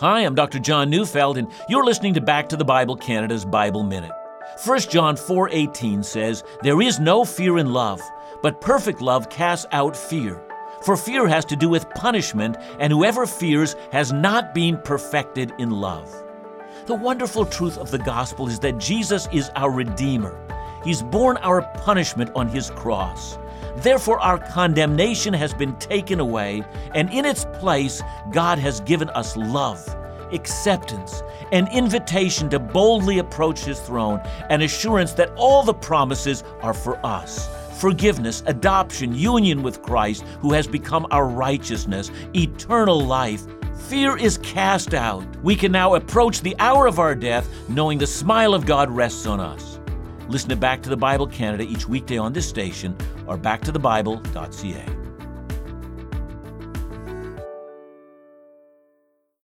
Hi, I'm Dr. John Neufeld, and you're listening to Back to the Bible Canada's Bible Minute. 1 John 4:18 says, "There is no fear in love, but perfect love casts out fear. For fear has to do with punishment, and whoever fears has not been perfected in love." The wonderful truth of the gospel is that Jesus is our redeemer. He's borne our punishment on his cross. Therefore, our condemnation has been taken away, and in its place, God has given us love, acceptance, an invitation to boldly approach His throne, and assurance that all the promises are for us forgiveness, adoption, union with Christ, who has become our righteousness, eternal life. Fear is cast out. We can now approach the hour of our death knowing the smile of God rests on us. Listen to Back to the Bible Canada each weekday on this station or backtothebible.ca.